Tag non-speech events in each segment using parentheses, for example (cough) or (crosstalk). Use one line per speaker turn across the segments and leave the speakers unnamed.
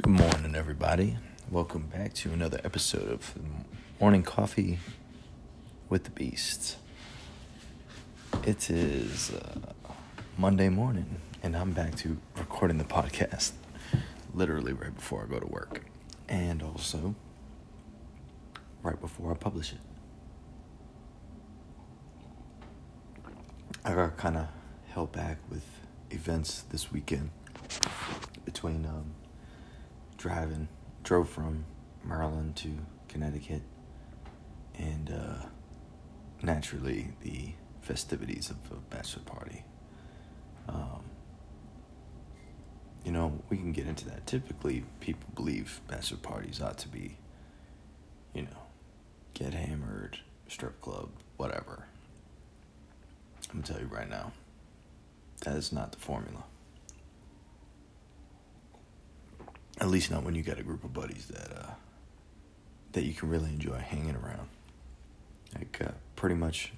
Good morning, everybody. Welcome back to another episode of Morning Coffee with the Beast. It is uh, Monday morning, and I'm back to recording the podcast literally right before I go to work, and also right before I publish it. I got kind of held back with events this weekend between um, driving, drove from Maryland to Connecticut, and uh, naturally the festivities of a bachelor party. Um, you know, we can get into that. Typically, people believe bachelor parties ought to be, you know, get hammered, strip club, whatever. I'm gonna tell you right now, that is not the formula. At least not when you got a group of buddies that uh, that you can really enjoy hanging around. Like uh, pretty much,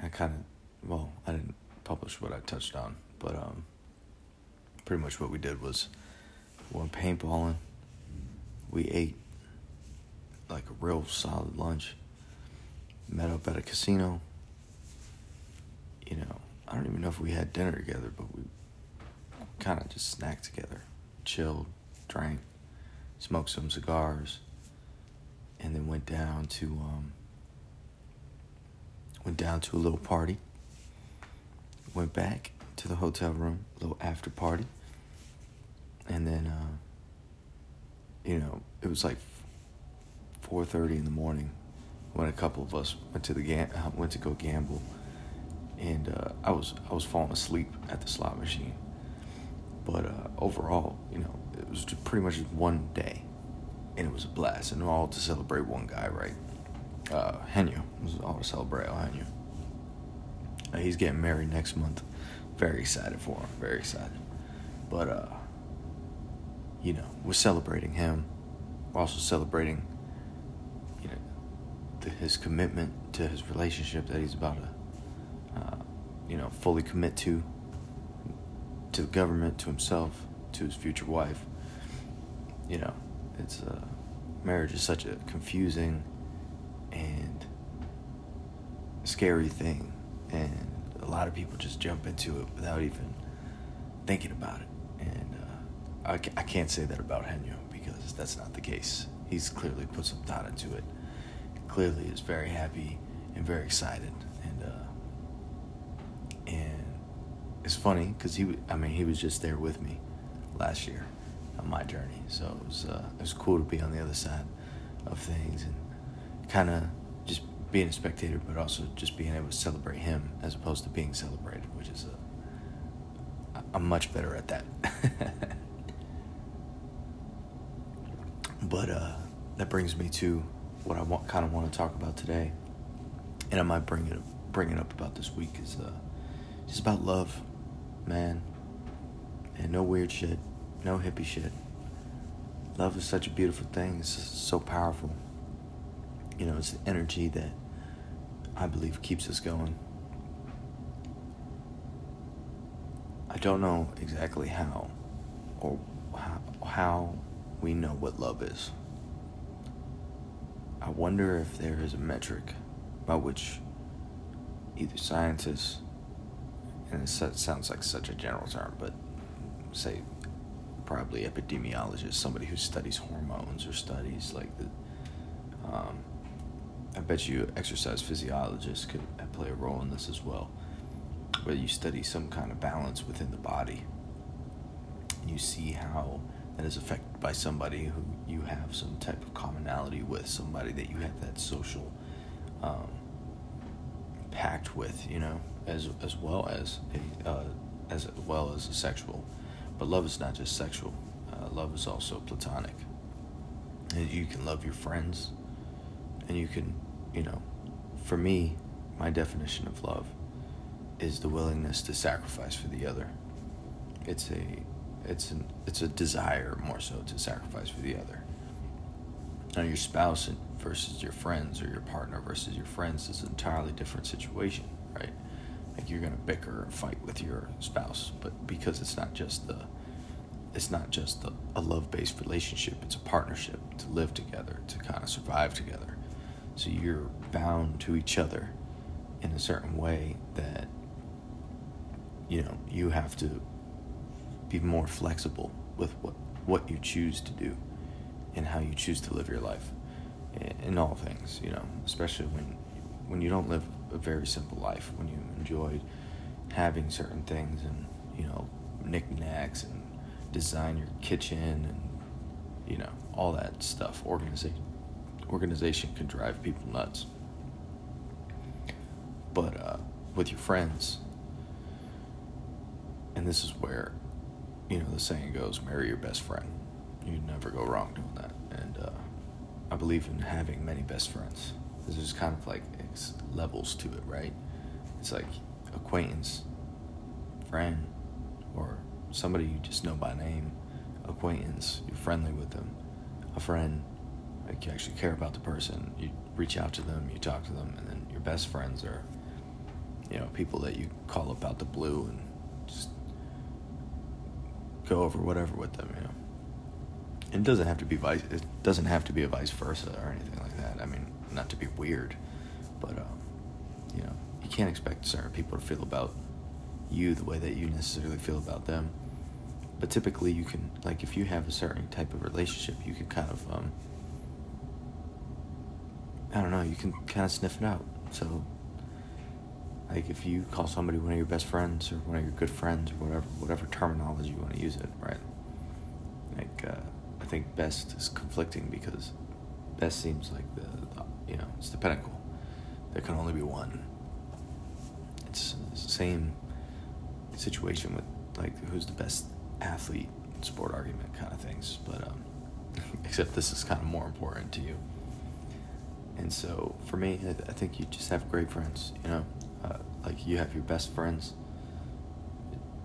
I kind of well, I didn't publish what I touched on, but um, pretty much what we did was we went paintballing. We ate like a real solid lunch. Met up at a casino. You know, I don't even know if we had dinner together, but we kind of just snacked together chilled, drank, smoked some cigars, and then went down to um, went down to a little party. Went back to the hotel room, a little after party, and then uh, you know it was like four thirty in the morning when a couple of us went to the gam- uh, went to go gamble, and uh, I was I was falling asleep at the slot machine but uh, overall, you know, it was pretty much one day, and it was a blast, and all to celebrate one guy, right? Uh, Jeño it was all to celebrate Jeño. Uh, he's getting married next month. Very excited for him. Very excited. But uh, you know, we're celebrating him. We're also celebrating, you know, the, his commitment to his relationship that he's about to, uh, you know, fully commit to to the government, to himself, to his future wife. You know, it's uh, marriage is such a confusing and scary thing, and a lot of people just jump into it without even thinking about it. And uh, I, I can't say that about Jeño because that's not the case. He's clearly put some thought into it. Clearly, is very happy and very excited, and uh, and it's funny because he, I mean, he was just there with me last year on my journey, so it was uh, it was cool to be on the other side of things and kind of just being a spectator, but also just being able to celebrate him as opposed to being celebrated, which is a, I'm much better at that. (laughs) but uh, that brings me to what I want, kind of want to talk about today, and I might bring it bring it up about this week is uh, just about love man. And no weird shit, no hippie shit. Love is such a beautiful thing. It's so powerful. You know, it's the energy that I believe keeps us going. I don't know exactly how or how, how we know what love is. I wonder if there is a metric by which either scientists and it sounds like such a general term, but say probably epidemiologist, somebody who studies hormones or studies like the. Um, I bet you exercise physiologists could play a role in this as well, where you study some kind of balance within the body. And you see how that is affected by somebody who you have some type of commonality with, somebody that you have that social um, pact with, you know as as well as a, uh, as well as sexual. But love is not just sexual. Uh, love is also platonic. And you can love your friends, and you can, you know, for me, my definition of love is the willingness to sacrifice for the other. It's a it's an it's a desire more so to sacrifice for the other. Now your spouse versus your friends or your partner versus your friends is an entirely different situation, right? Like you're gonna bicker and fight with your spouse, but because it's not just the it's not just a, a love based relationship, it's a partnership to live together, to kind of survive together. So you're bound to each other in a certain way that, you know, you have to be more flexible with what, what you choose to do and how you choose to live your life in all things, you know, especially when when you don't live a very simple life, when you enjoy having certain things and, you know, knickknacks and design your kitchen and you know all that stuff. Organization organization can drive people nuts. But uh, with your friends and this is where you know the saying goes marry your best friend. You never go wrong doing that. And uh, i believe in having many best friends there's kind of like levels to it right it's like acquaintance friend or somebody you just know by name, acquaintance, you're friendly with them, a friend, like you actually care about the person, you reach out to them, you talk to them, and then your best friends are, you know, people that you call up out the blue and just go over whatever with them, you know. it doesn't have to be vice. It doesn't have to be a vice versa or anything not to be weird, but um, you know, you can't expect certain people to feel about you the way that you necessarily feel about them. But typically you can like if you have a certain type of relationship you can kind of um i don't know you can kind of sniff it out. So like if you call somebody one of your best friends or one of your good friends or whatever whatever terminology you want to use it right? Like uh, i think best is conflicting because best seems like the, the you know it's the pinnacle there can only be one it's the same situation with like who's the best athlete sport argument kind of things, but um, (laughs) except this is kind of more important to you. And so for me, I, think you just have great friends. You know, uh, like you have your best friends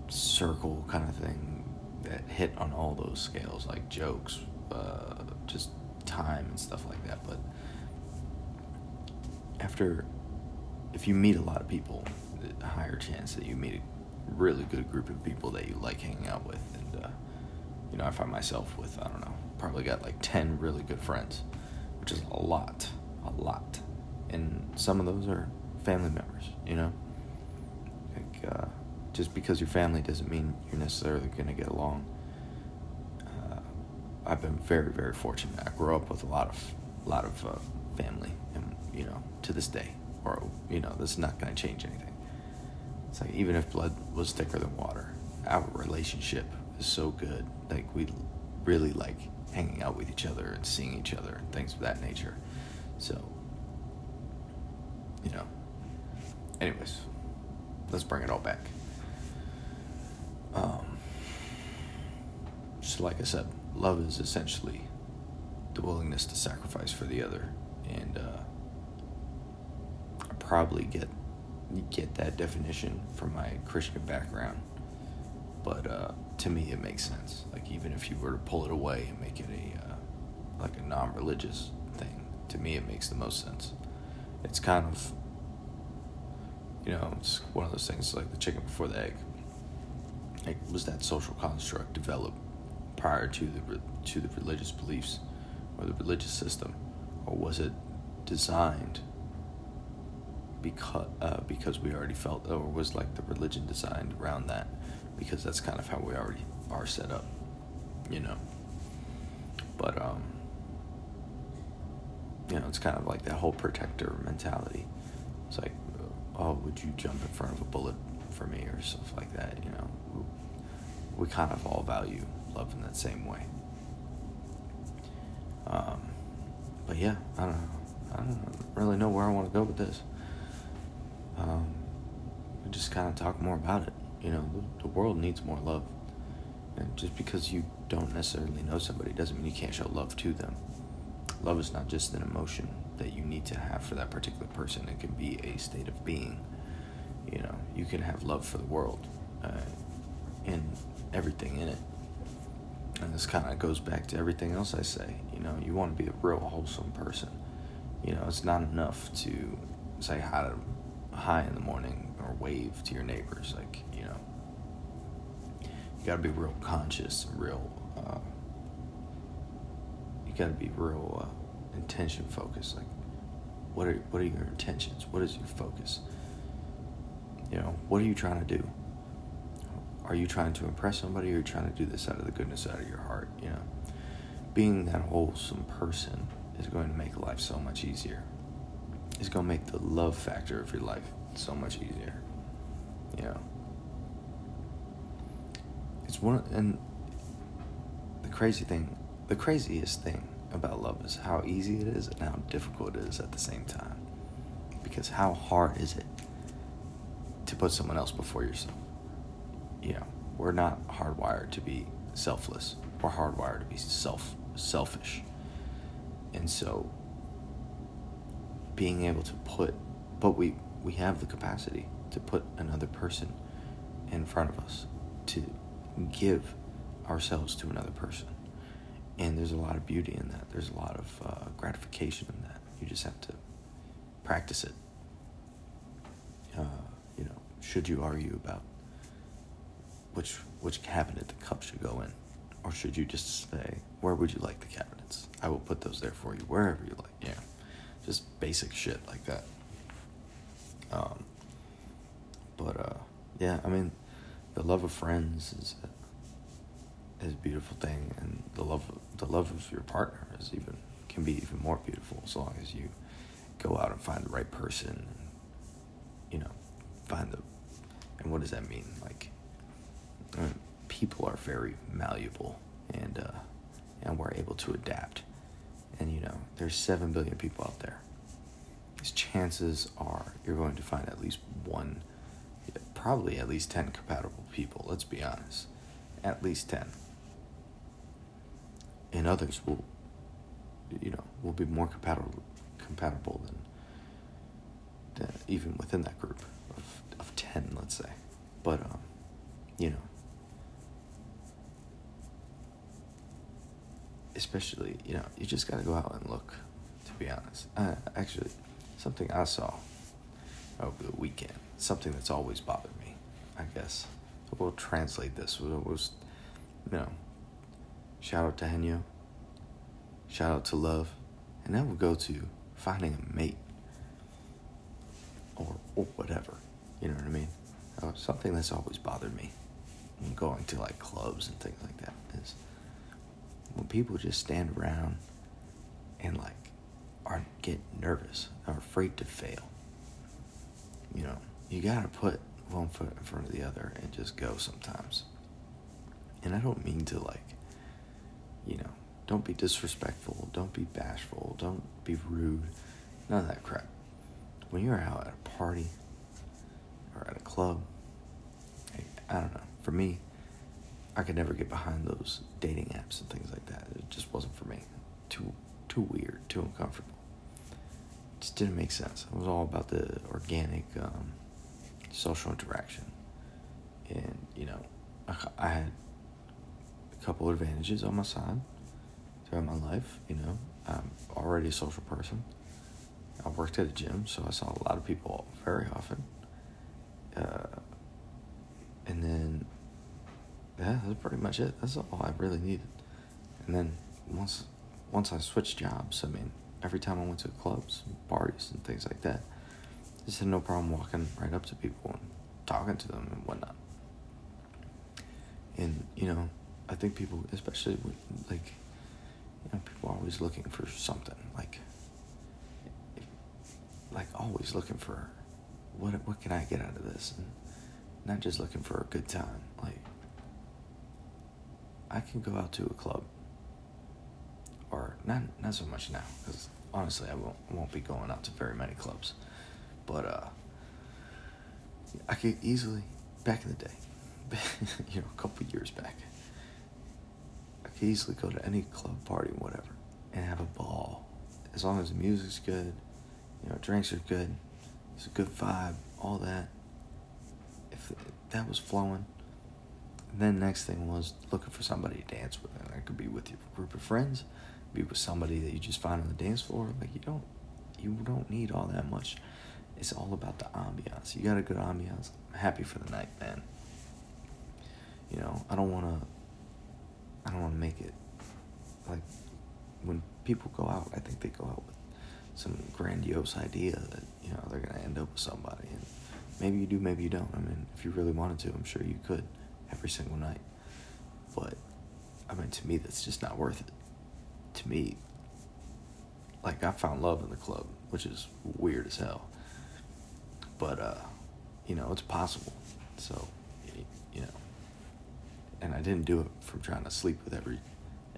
circle kind of thing that hit on all those scales, like jokes, uh, just time and stuff like that. But after, if you meet a lot of people, a higher chance that you meet a really good group of people that you like hanging out with. And, uh, you know, I find myself with, I don't know, probably got like 10 really good friends, which is a lot, a lot. And some of those are family members, you know? Like, uh, just because you're family doesn't mean you're necessarily going to get along. Uh, I've been very, very fortunate. I grew up with a lot of, a lot of uh, family, you know, to this day, or you know, this is not going to change anything. It's like even if blood was thicker than water, our relationship is so good. Like we really like hanging out with each other and seeing each other and things of that nature. So, you know. Anyways, let's bring it all back. Um, just like I said, love is essentially the willingness to sacrifice for the other, and uh, probably get get that definition from my Christian background. But uh, to me, it makes sense. Like even if you were to pull it away and make it a uh, like a non-religious thing, to me, it makes the most sense. It's kind of you know, it's one of those things like the chicken before the egg. Like, was that social construct developed prior to the to the religious beliefs or the religious system, or was it designed because uh, because we already felt or was like the religion designed around that because that's kind of how we already are set up you know? But um you know it's kind of like that whole protector mentality. It's like oh would you jump in front of a bullet for me or stuff like that you know? We kind of all value love in that same way. Um but yeah i don't know. I don't really know where i want to go with this um, just kind of talk more about it. You know, the, world needs more love. And just because you don't necessarily know somebody doesn't mean you can't show love to them. Love is not just an emotion that you need to have for that particular person, it can be a state of being. You know, you can have love for the world uh, and everything in it. And this kind of goes back to everything else I say. You know, you want to be a real wholesome person. You know, it's not enough to say hi to hi in the morning or wave to your neighbors. Like, you know, you gotta be real conscious and real. Uh, you gotta be real uh, intention focused. Like, what are what are your intentions? What is your focus? You know, what are you trying to do? Are you trying to impress somebody, or are you trying to do this out of the goodness out of your heart? You know, being that wholesome person is going to make life so much easier. It's going to make the love factor of your life so much easier. You know, it's one, and the crazy thing, the craziest thing about love is how easy it is and how difficult it is at the same time. Because how hard is it to put someone else before yourself? You know, we're not hardwired to be selfless. We're hardwired to be self selfish. And so being able to put but we we have the capacity to put another person in front of us to give ourselves to another person. And there's a lot of beauty in that. There's a lot of uh, gratification in that. You just have to practice it. Uh, you know should you argue about which which cabinet the cup should go in? Or should you just say where would you like the cabinets? I will put those there for you wherever you like. Yeah just basic shit like that um, but uh, yeah i mean the love of friends is is a beautiful thing, and the love the love of your partner is even can be even more beautiful as long as you go out and find the right person. And, you know, find the and what does that mean? Like, I mean, people are very malleable, and uh, and we're able to adapt. And you know, there's seven billion people out there. These chances are you're going to find at least one, probably at least ten compatible people. Let's be honest, at least ten and others will, you know, will be more compatible compatible than, than even within that group of of ten, let's say. But um, you know, especially you know, you just gotta go out and look. To be honest, uh, actually, something I saw over the weekend, something that's always bothered me, I guess. We'll translate this. It was, you know, Shout out to Jeño. Shout out to Love. And then we'll go to finding a mate. Or, or whatever. You know what I mean? Uh, something that's always bothered me when going to like clubs and things like that is when people just stand around and like are get nervous, are afraid to fail. You know, you gotta put one foot in front of the other and just go sometimes. And I don't mean to like you know, don't be disrespectful, don't be bashful, don't be rude, none of that crap. When you're out at a party or at a club, hey, I don't know. For me, I could never get behind those dating apps and things like that. It just wasn't for me. Too too weird, too uncomfortable. It just didn't make sense. It was all about the organic um, social interaction, and you know, I, I had a couple advantages on my side throughout my life. You know, I'm already a social person. I worked at a gym, so I saw a lot of people very often. Uh, and then, yeah, that's pretty much it. That's all I really needed. And then once, once I switched jobs, I mean, every time I went to clubs, and parties, and things like that, I just had no problem walking right up to people and talking to them and whatnot. And you know, I think people, especially with, like, you know, people are always looking for something, like, if, like always looking for, what what can I get out of this, and not just looking for a good time. Like, I can go out to a club, or not not so much now, because honestly, I won't won't be going out to very many clubs, but uh, I could easily back in the day, (laughs) you know, a couple years back I could easily go to any club party, whatever, and have a ball. As long as the music's good, you know, drinks are good, it's a good vibe, all that. If that was flowing, then next thing was looking for somebody to dance with. And that could be with your group of friends, be with somebody that you just find on the dance floor. Like you don't, you don't need all that much. It's all about the ambiance. You got a good ambiance. I'm happy for the night, man. You know, I don't want to. I don't want to make it like when people go out. I think they go out with some grandiose idea that you know they're gonna end up with somebody, and maybe you do, maybe you don't. I mean, if you really wanted to, I'm sure you could every single night. But I mean, to me, that's just not worth it. To me, like I found love in the club, which is weird as hell. But uh, you know, it's possible. So, you know, and I didn't do it from trying to sleep with every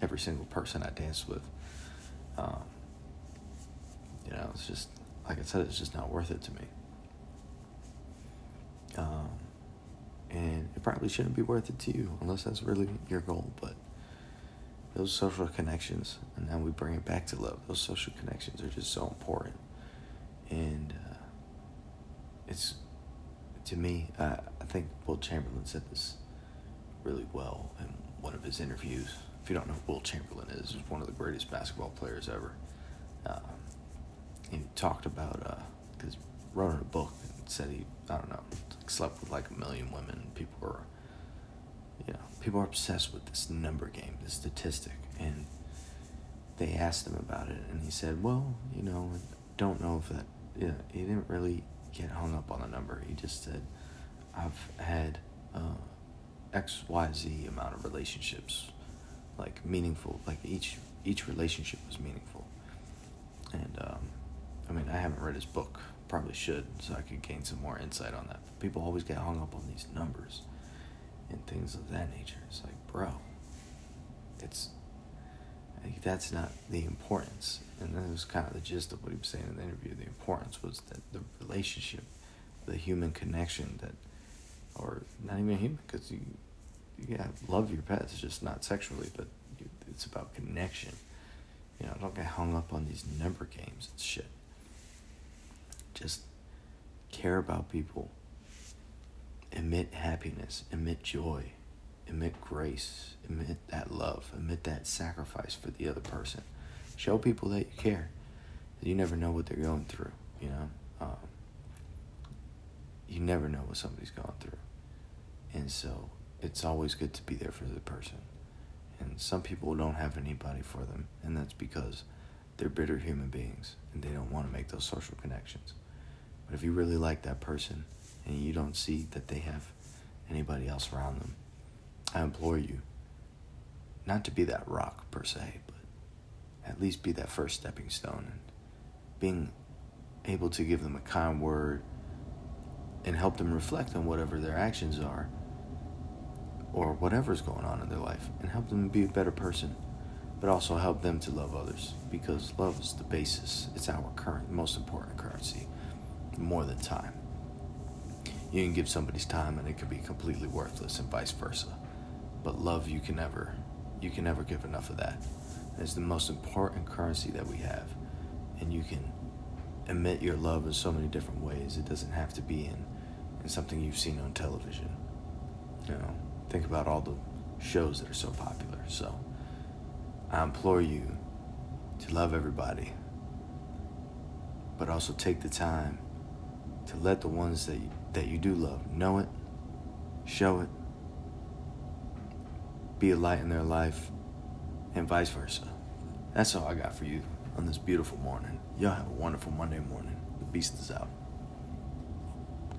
every single person I danced with. Um, you know, it's just like I said, it's just not worth it to me. Um, and it probably shouldn't be worth it to you unless that's really your goal. But those social connections, and now we bring it back to love. Those social connections are just so important, and uh, it's to me. Uh, I think Wilt Chamberlain said this really well in one of his interviews. If you don't know who Wilt Chamberlain is, he's one of the greatest basketball players ever. Um, he talked about because uh, wrote in a book and said he I don't know slept with like a million women. People were you know people are obsessed with this number game, this statistic, and they asked him about it, and he said, well, you know, don't know if that. Yeah, he didn't really get hung up on the number. He just said, I've had uh, X Y Z amount of relationships, like meaningful. Like each each relationship was meaningful, and um, I mean, I haven't read his book. Probably should, so I could gain some more insight on that. But people always get hung up on these numbers and things of that nature. It's like, bro, it's that's not the importance. And that was kind of the gist of what he was saying in the interview. The importance was that the relationship, the human connection that, or not even human, because you, yeah, love your pets, just not sexually, but it's about connection. You know, don't get hung up on these number games and shit. Just care about people. Emit happiness, emit joy, emit grace, emit that love, emit that sacrifice for the other person. Show people that you care. You never know what they're going through, you know? Um, you never know what somebody's going through. And so it's always good to be there for the person. And some people don't have anybody for them, and that's because they're bitter human beings and they don't want to make those social connections. But if you really like that person and you don't see that they have anybody else around them, I implore you not to be that rock per se, but at least be that first stepping stone. And being able to give them a kind word and help them reflect on whatever their actions are or whatever's going on in their life and help them be a better person but also help them to love others because love is the basis. It's our current most important currency more than time. You can give somebody's time and it can be completely worthless and vice versa. But love you can never you can never give enough of that. It's the most important currency that we have. And you can emit your love in so many different ways. It doesn't have to be in, in something you've seen on television. You know think about all the shows that are so popular. So I implore you to love everybody, but also take the time to let the ones that you, that you do love know it, show it, be a light in their life, and vice versa. That's all I got for you on this beautiful morning. Y'all have a wonderful Monday morning. The beast is out.